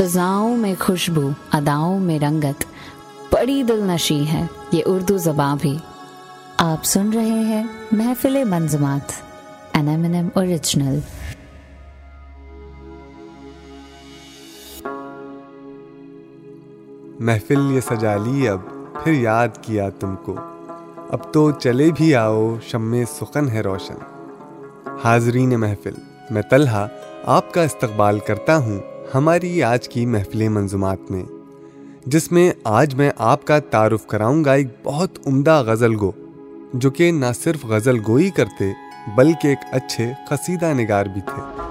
فضاؤں میں خوشبو، اداؤں میں رنگت، بڑی دل نشی ہے، یہ اردو زباں بھی۔ آپ سن رہے ہیں محفل منظمات اوریجنل محفل یہ سجا لی اب، پھر یاد کیا تم کو۔ اب تو چلے بھی آؤ شم سخن ہے روشن۔ حاضرین محفل، میں طلحہ آپ کا استقبال کرتا ہوں۔ ہماری آج کی محفل منظومات میں، جس میں آج میں آپ کا تعارف کراؤں گا ایک بہت عمدہ غزل گو، جو کہ نہ صرف غزل گوئی کرتے، بلکہ ایک اچھے قصیدہ نگار بھی تھے۔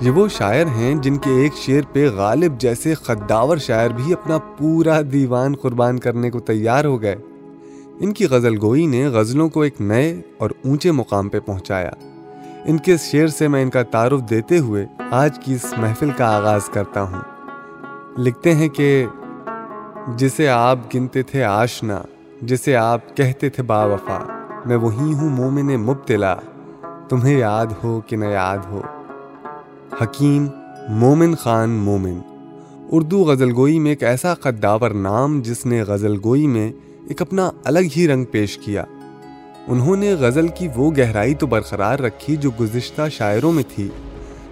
یہ وہ شاعر ہیں جن کے ایک شعر پہ غالب جیسے خداور شاعر بھی اپنا پورا دیوان قربان کرنے کو تیار ہو گئے۔ ان کی غزل گوئی نے غزلوں کو ایک نئے اور اونچے مقام پہ پہنچایا۔ ان کے شعر سے میں ان کا تعارف دیتے ہوئے آج کی اس محفل کا آغاز کرتا ہوں۔ لکھتے ہیں کہ جسے آپ گنتے تھے آشنا، جسے آپ کہتے تھے با وفا، میں وہی ہوں مومن مبتلا، تمہیں یاد ہو کہ نہ یاد ہو۔ حکیم، مومن خان مومن۔ اردو غزل گوئی میں ایک ایسا قداور نام جس نے غزل گوئی میں ایک اپنا الگ ہی رنگ پیش کیا۔ انہوں نے غزل کی وہ گہرائی تو برقرار رکھی جو گزشتہ شاعروں میں تھی۔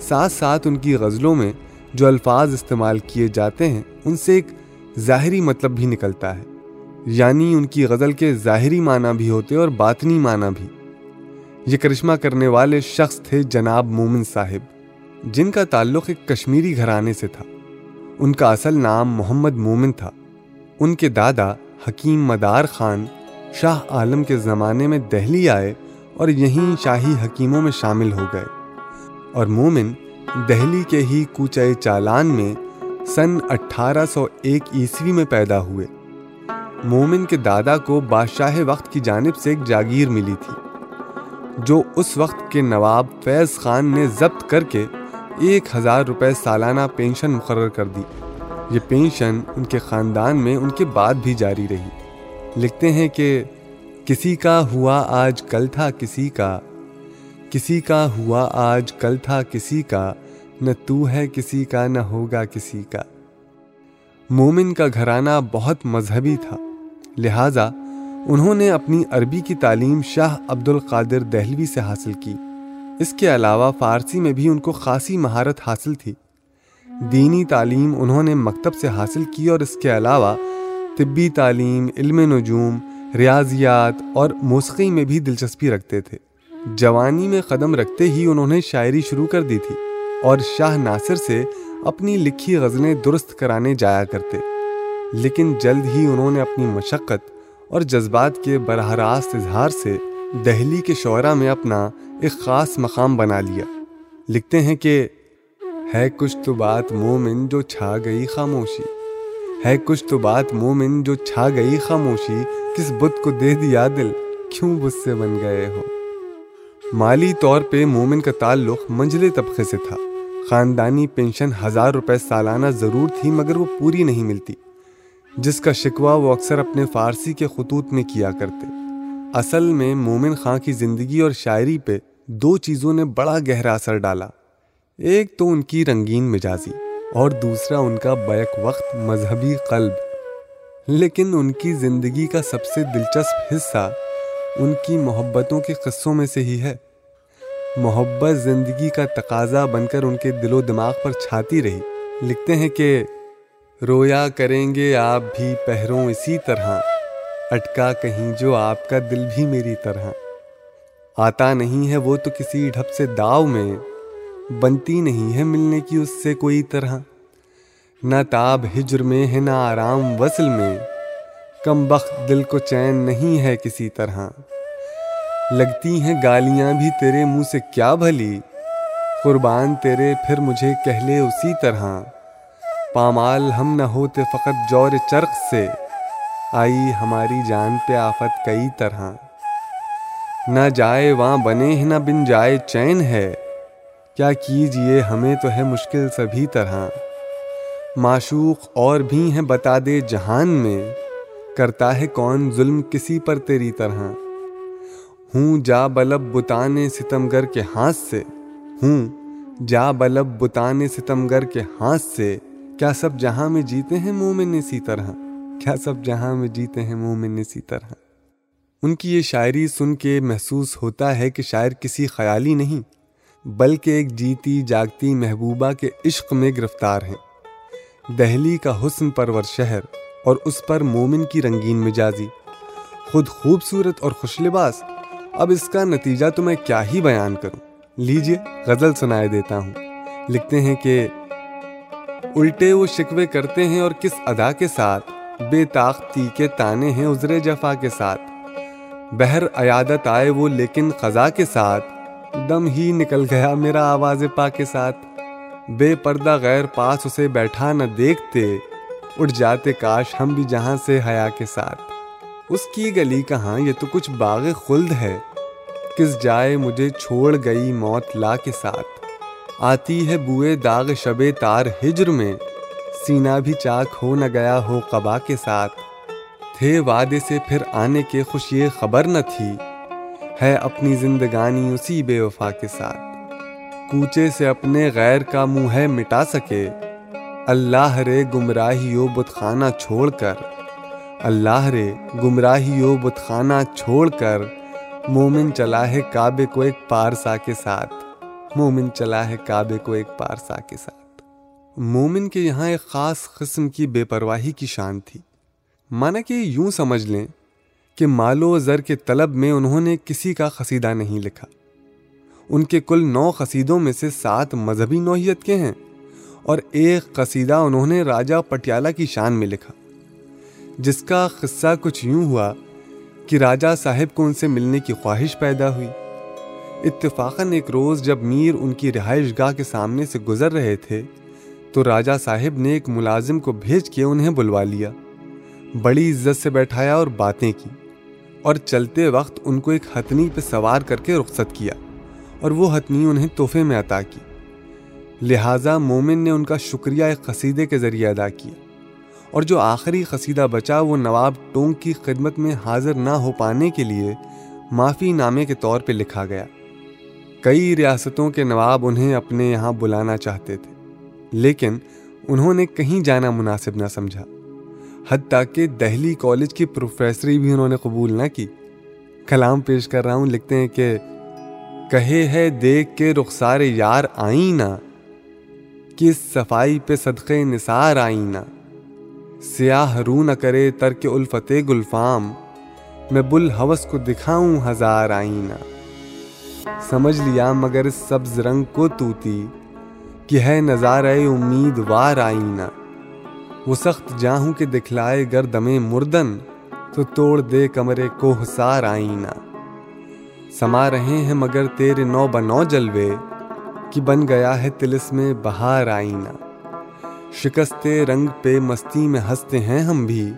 ساتھ ساتھ ان کی غزلوں میں جو الفاظ استعمال کیے جاتے ہیں، ان سے ایک ظاہری مطلب بھی نکلتا ہے۔ یعنی ان کی غزل کے ظاہری معنی بھی ہوتے اور باطنی معنی بھی۔ یہ کرشمہ کرنے والے شخص تھے جناب مومن صاحب، جن کا تعلق ایک کشمیری گھرانے سے تھا۔ ان کا اصل نام محمد مومن تھا۔ ان کے دادا حکیم مدار خان شاہ عالم کے زمانے میں دہلی آئے اور یہیں شاہی حکیموں میں شامل ہو گئے۔ اور مومن دہلی کے ہی کوچے چالان میں سن اٹھارہ سو ایک عیسوی میں پیدا ہوئے۔ مومن کے دادا کو بادشاہ وقت کی جانب سے ایک جاگیر ملی تھی، جو اس وقت کے نواب فیض خان نے ضبط کر کے ایک ہزار روپے سالانہ پینشن مقرر کر دی۔ یہ پینشن ان کے خاندان میں ان کے بعد بھی جاری رہی۔ لکھتے ہیں کہ کسی کا ہوا آج کل تھا کسی کا کسی کا ہوا آج کل تھا کسی کا، نہ تو ہے کسی کا، نہ ہوگا کسی کا۔ مومن کا گھرانہ بہت مذہبی تھا، لہٰذا انہوں نے اپنی عربی کی تعلیم شاہ عبد القادر دہلوی سے حاصل کی۔ اس کے علاوہ فارسی میں بھی ان کو خاصی مہارت حاصل تھی۔ دینی تعلیم انہوں نے مکتب سے حاصل کی اور اس کے علاوہ طبی تعلیم، علم نجوم، ریاضیات اور موسیقی میں بھی دلچسپی رکھتے تھے۔ جوانی میں قدم رکھتے ہی انہوں نے شاعری شروع کر دی تھی اور شاہ ناصر سے اپنی لکھی غزلیں درست کرانے جایا کرتے۔ لیکن جلد ہی انہوں نے اپنی مشقت اور جذبات کے براہ راست اظہار سے دہلی کے شعرا میں اپنا ایک خاص مقام بنا لیا۔ لکھتے ہیں کہ ہے کچھ تو بات مومن جو چھا گئی خاموشی۔ ہے کچھ تو بات مومن جو چھا گئی خاموشی، کس بت کو دے دیا دل، کیوں بت سے بن گئے ہو؟ مالی طور پہ مومن کا تعلق منجلے طبقے سے تھا۔ خاندانی پینشن ہزار روپے سالانہ ضرور تھی، مگر وہ پوری نہیں ملتی، جس کا شکوہ وہ اکثر اپنے فارسی کے خطوط میں کیا کرتے۔ اصل میں مومن خاں کی زندگی اور شاعری پہ دو چیزوں نے بڑا گہرا اثر ڈالا۔ ایک تو ان کی رنگین مجازی۔ اور دوسرا ان کا بیک وقت مذہبی قلب۔ لیکن ان کی زندگی کا سب سے دلچسپ حصہ ان کی محبتوں کے قصوں میں سے ہی ہے۔ محبت زندگی کا تقاضا بن کر ان کے دل و دماغ پر چھاتی رہی۔ لکھتے ہیں کہ، رویا کریں گے آپ بھی پہروں اسی طرح، اٹکا کہیں جو آپ کا دل بھی میری طرح۔ آتا نہیں ہے وہ تو کسی ڈھپ سے داؤ میں۔ بنتی نہیں ہے ملنے کی اس سے کوئی طرح۔ نہ تاب ہجر میں ہے، نہ آرام وصل میں۔ کم بخت دل کو چین نہیں ہے کسی طرح۔ لگتی ہیں گالیاں بھی تیرے منہ سے کیا بھلی۔ قربان تیرے پھر مجھے کہہ لے اسی طرح۔ پامال ہم نہ ہوتے فقط جور چرخ سے۔ آئی ہماری جان پہ آفت کئی طرح۔ نہ جائے وہاں بنے ہیں، نہ بن جائے چین ہے۔ کیا کیجیے، ہمیں تو ہے مشکل سبھی طرح۔ معشوق اور بھی ہیں بتا دے جہان میں۔ کرتا ہے کون ظلم کسی پر تیری طرح۔ ہوں، جا بلب بتانے ستمگر کے ہاتھ سے۔ ہوں، جا بلب بتانے ستمگر کے ہاتھ سے۔ کیا سب جہاں میں جیتے ہیں مومن اسی طرح۔ کیا سب جہاں میں جیتے ہیں مومن اسی طرح۔ ان کی یہ شاعری سن کے محسوس ہوتا ہے کہ شاعر کسی خیالی نہیں۔ بلکہ ایک جیتی جاگتی محبوبہ کے عشق میں گرفتار ہیں۔ دہلی کا حسن پرور شہر اور اس پر مومن کی رنگین مجازی۔ خود خوبصورت اور خوش لباس۔ اب اس کا نتیجہ تو میں کیا ہی بیان کروں۔ لیجیے غزل سنائے دیتا ہوں۔ لکھتے ہیں کہ الٹے وہ شکوے کرتے ہیں اور کس ادا کے ساتھ؟ بے طاقتی کے تانے ہیں عذر جفا کے ساتھ۔ بہر عیادت آئے وہ لیکن خزا کے ساتھ۔ دم ہی نکل گیا میرا آواز پا کے ساتھ۔ بے پردہ غیر پاس اسے بیٹھا نہ دیکھتے اٹھ جاتے کاش ہم بھی جہاں سے حیا کے ساتھ۔ اس کی گلی کہاں یہ تو کچھ باغ خلد ہے۔ کس جائے مجھے چھوڑ گئی موت لا کے ساتھ۔ آتی ہے بوئے داغ شب تار ہجر میں۔ سینہ بھی چاک ہو نہ گیا ہو قبا کے ساتھ۔ تھے وعدے سے پھر آنے کے خوش یہ خبر نہ تھی۔ ہے اپنی زندگانی اسی بے وفا کے ساتھ۔ کوچے سے اپنے غیر کا منہ ہے مٹا سکے۔ اللہ رے گمراہی و بتخانہ چھوڑ کر۔ اللہ رے گمراہی و بتخانہ چھوڑ کر۔ مومن چلا ہے کعبے کو ایک پارسا کے ساتھ۔ مومن چلا ہے کعبے کو ایک پارسا کے ساتھ۔ مومن کے یہاں ایک خاص قسم کی بے پرواہی کی شان تھی۔ مانا کہ یوں سمجھ لیں کہ مال و زر کے طلب میں انہوں نے کسی کا قصیدہ نہیں لکھا۔ ان کے کل نو قصیدوں میں سے سات مذہبی نوعیت کے ہیں اور ایک قصیدہ انہوں نے راجہ پٹیالہ کی شان میں لکھا۔ جس کا قصہ کچھ یوں ہوا کہ راجہ صاحب کو ان سے ملنے کی خواہش پیدا ہوئی۔ اتفاقاً ایک روز جب میر ان کی رہائش گاہ کے سامنے سے گزر رہے تھے، تو راجہ صاحب نے ایک ملازم کو بھیج کے انہیں بلوا لیا۔ بڑی عزت سے بیٹھایا اور باتیں کی۔ اور چلتے وقت ان کو ایک ہتنی پہ سوار کر کے رخصت کیا اور وہ ہتنی انہیں تحفے میں عطا کی۔ لہٰذا مومن نے ان کا شکریہ ایک قصیدے کے ذریعے ادا کیا اور جو آخری قصیدہ بچا وہ نواب ٹونگ کی خدمت میں حاضر نہ ہو پانے کے لیے معافی نامے کے طور پہ لکھا گیا۔ کئی ریاستوں کے نواب انہیں اپنے یہاں بلانا چاہتے تھے، لیکن انہوں نے کہیں جانا مناسب نہ سمجھا۔ حتیٰ کہ دہلی کالج کی پروفیسری بھی انہوں نے قبول نہ کی۔ کلام پیش کر رہا ہوں، لکھتے ہیں کہ کہے ہے دیکھ کے رخسار یار آئیں نہ کس صفائی پہ صدقے نثار آئیں نہ سیاہ رو نہ کرے ترک الفت گلفام، میں بل حوث کو دکھاؤں ہزار آئینہ۔ سمجھ لیا مگر سبز رنگ کو توتی، کہ ہے نظارہ امید وار آئینہ۔ وہ سخت جاہوں کے دکھلائے گر دمے مردن، تو توڑ دے کمرے کو حسار آئینہ۔ سما رہے ہیں مگر تیرے نو بنو جلوے کہ بن گیا ہے تلس میں بہار آئینہ۔ شکستے رنگ پہ مستی میں ہنستے ہیں ہم بھی،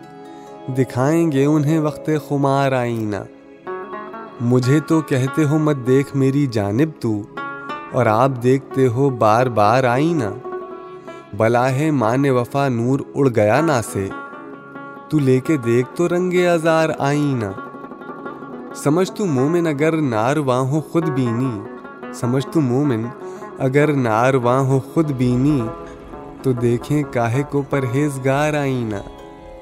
دکھائیں گے انہیں وقت خمار آئینہ۔ مجھے تو کہتے ہو مت دیکھ میری جانب تو، اور آپ دیکھتے ہو بار بار آئینہ۔ بلا ہے مان وفا نور اڑ گیا نا سے۔ تو لے کے دیکھ تو رنگ ازار آئینہ۔ سمجھ تو مومن اگر نار واں ہو خود بینی۔ سمجھ تو مومن اگر نار واں ہو خود بینی۔ تو دیکھیں کاہے کو پرہیزگار آئینہ۔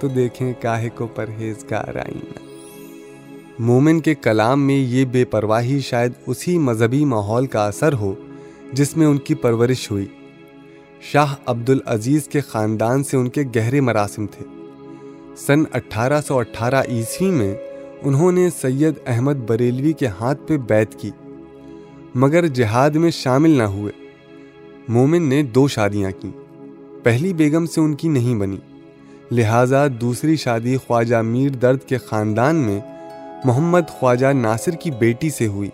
تو دیکھیں کاہے کو پرہیزگار آئینہ۔ مومن کے کلام میں یہ بے پرواہی شاید اسی مذہبی ماحول کا اثر ہو، جس میں ان کی پرورش ہوئی۔ شاہ عبد العزیز کے خاندان سے ان کے گہرے مراسم تھے۔ سن اٹھارہ سو اٹھارہ عیسوی میں انہوں نے سید احمد بریلوی کے ہاتھ پہ بیت کی، مگر جہاد میں شامل نہ ہوئے۔ مومن نے دو شادیاں کی پہلی بیگم سے ان کی نہیں بنی، لہٰذا دوسری شادی خواجہ میر درد کے خاندان میں محمد خواجہ ناصر کی بیٹی سے ہوئی۔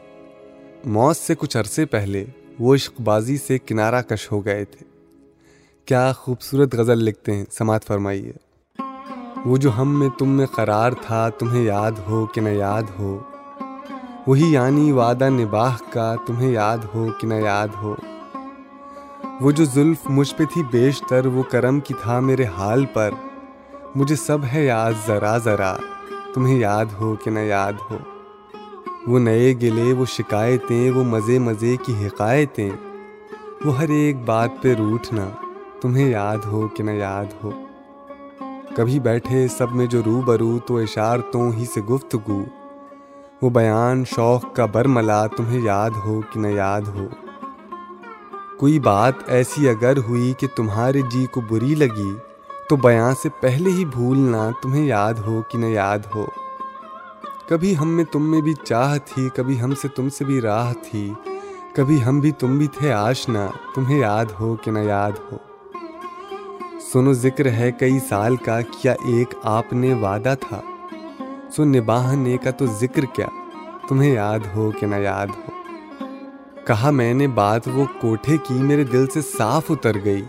موت سے کچھ عرصے پہلے وہ عشق بازی سے کنارہ کش ہو گئے تھے۔ کیا خوبصورت غزل لکھتے ہیں؟ سماعت فرمائیے۔ وہ جو ہم میں تم میں قرار تھا، تمہیں یاد ہو کہ نہ یاد ہو۔ وہی یعنی وعدہ نباہ کا، تمہیں یاد ہو کہ نہ یاد ہو۔ وہ جو زلف مجھ پہ تھی بیشتر، وہ کرم کی تھا میرے حال پر۔ مجھے سب ہے یاد، ذرا ذرا۔ تمہیں یاد ہو کہ نہ یاد ہو۔ وہ نئے گلے، وہ شکایتیں، وہ مزے مزے کی حقایتیں وہ ہر ایک بات پہ روٹنا۔ تمہیں یاد ہو کہ نہ یاد ہو۔ کبھی بیٹھے سب میں جو رو برو تو اشارتوں ہی سے گفتگو۔ وہ بیان شوق کا برملا، تمہیں یاد ہو کہ نہ یاد ہو۔ کوئی بات ایسی اگر ہوئی کہ تمہارے جی کو بری لگی، تو بیان سے پہلے ہی بھولنا تمہیں یاد ہو کہ نہ یاد ہو۔ کبھی ہم میں تم میں بھی چاہ تھی، کبھی ہم سے تم سے بھی راہ تھی۔ کبھی ہم بھی تم بھی تھے آشنا، تمہیں یاد ہو کہ نہ یاد ہو۔ سنو ذکر ہے کئی سال کا کیا ایک آپ نے وعدہ تھا؟ سو نباہنے کا تو ذکر کیا، تمہیں یاد ہو کہ نہ یاد ہو۔ کہا میں نے بات وہ کوٹھے کی میرے دل سے صاف اتر گئی۔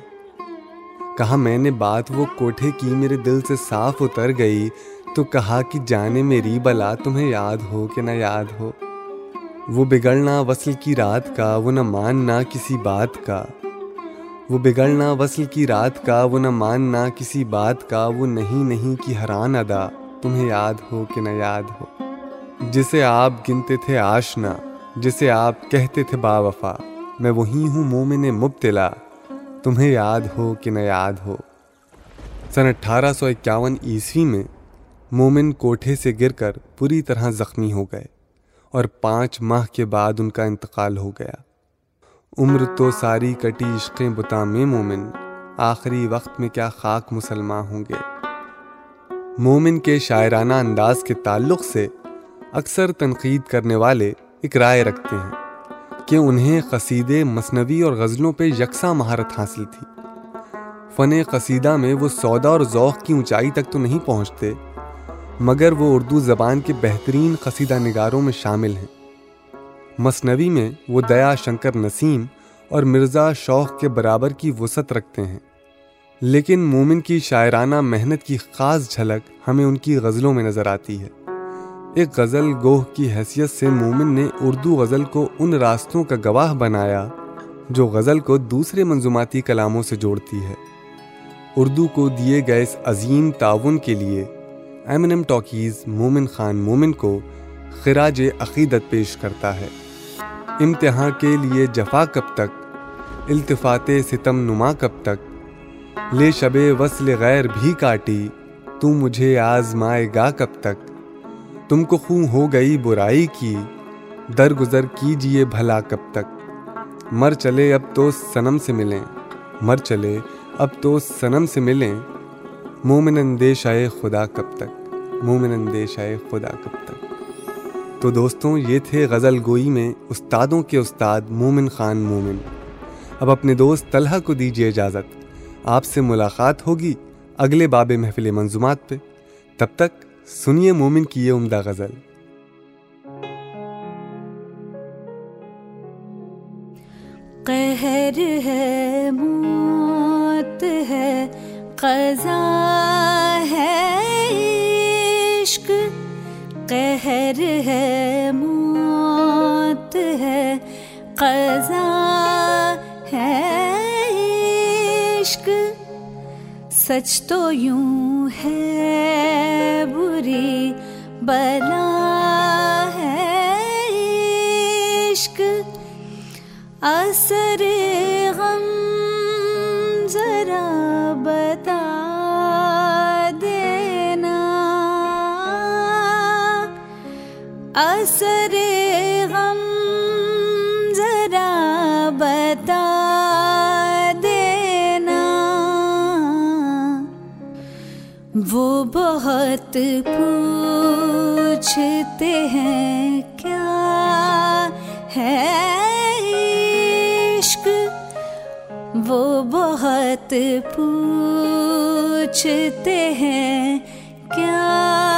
کہا میں نے بات وہ کوٹھے کی میرے دل سے صاف اتر گئی، تو کہا کہ جانے میری بلا، تمہیں یاد ہو کہ نہ یاد ہو۔ وہ بگڑنا وصل کی رات کا، وہ نہ ماننا کسی بات کا۔ وہ بگڑنا وصل کی رات کا، وہ نہ ماننا کسی بات کا، وہ نہیں نہیں کی حران ادا، تمہیں یاد ہو کہ نہ یاد ہو۔ جسے آپ گنتے تھے آشنا، جسے آپ کہتے تھے با وفا، میں وہی ہوں مومن مبتلا، تمہیں یاد ہو کہ نہ یاد ہو۔ سن اٹھارہ سو اکیاون عیسوی میں مومن کوٹھے سے گر کر پوری طرح زخمی ہو گئے اور پانچ ماہ کے بعد ان کا انتقال ہو گیا۔ عمر تو ساری کٹی عشقیں بتا میں مومن، آخری وقت میں کیا خاک مسلمان ہوں گے؟ مومن کے شاعرانہ انداز کے تعلق سے اکثر تنقید کرنے والے ایک رائے رکھتے ہیں کہ انہیں قصیدے مصنوی اور غزلوں پہ یکساں مہارت حاصل تھی۔ فن قصیدہ میں وہ سودا اور ذوق کی اونچائی تک تو نہیں پہنچتے، مگر وہ اردو زبان کے بہترین قصیدہ نگاروں میں شامل ہیں۔ مصنوی میں وہ دیا شنکر نسیم اور مرزا شوق کے برابر کی وسعت رکھتے ہیں۔ لیکن مومن کی شاعرانہ محنت کی خاص جھلک ہمیں ان کی غزلوں میں نظر آتی ہے۔ ایک غزل گوہ کی حیثیت سے مومن نے اردو غزل کو ان راستوں کا گواہ بنایا جو غزل کو دوسرے منظوماتی کلاموں سے جوڑتی ہے۔ اردو کو دیے گئے اس عظیم تعاون کے لیے ایم ایم ٹاکیز مومن خان مومن کو خراج عقیدت پیش کرتا ہے۔ امتحان کے لیے جفا کب تک؟ التفات ستم نما کب تک؟ لے شب وصل غیر بھی کاٹی، تو مجھے آزمائے گا کب تک؟ تم کو خوں ہو گئی برائی کی، درگزر کیجیے بھلا کب تک؟ مر چلے اب تو سنم سے ملیں، مر چلے اب تو سنم سے ملیں۔ مومن اندیش آئے خدا کب تک؟ مومن اندیش آئے خدا کب تک؟ تو دوستوں، یہ تھے غزل گوئی میں استادوں کے استاد مومن خان مومن۔ اب اپنے دوست طلحہ کو دیجیے اجازت۔ آپ سے ملاقات ہوگی اگلے باب محفل منظومات پہ۔ تب تک سنیے مومن کی یہ عمدہ غزل۔ قہر ہے، موت ہے، قضا ہے قہر ہے، موت ہے، قضا ہے، عشق۔ سچ تو یوں ہے، بری بلا ہے، عشق۔ اثر غم اثر غم ذرا بتا دینا۔ وہ بہت پوچھتے ہیں کیا ہے عشق؟ وہ بہت پوچھتے ہیں کیا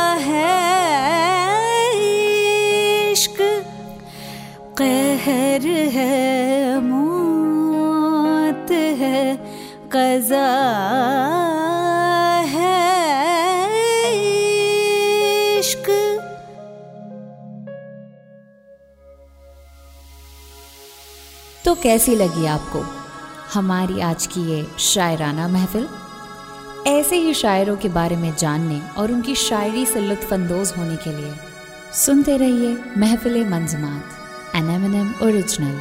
تو کیسی لگی آپ کو؟ ہماری آج کی یہ شاعرانہ محفل؟ ایسے ہی شاعروں کے بارے میں جاننے اور ان کی شاعری سے لطف اندوز ہونے کے لیے سنتے رہیے محفل منظمات N M N M original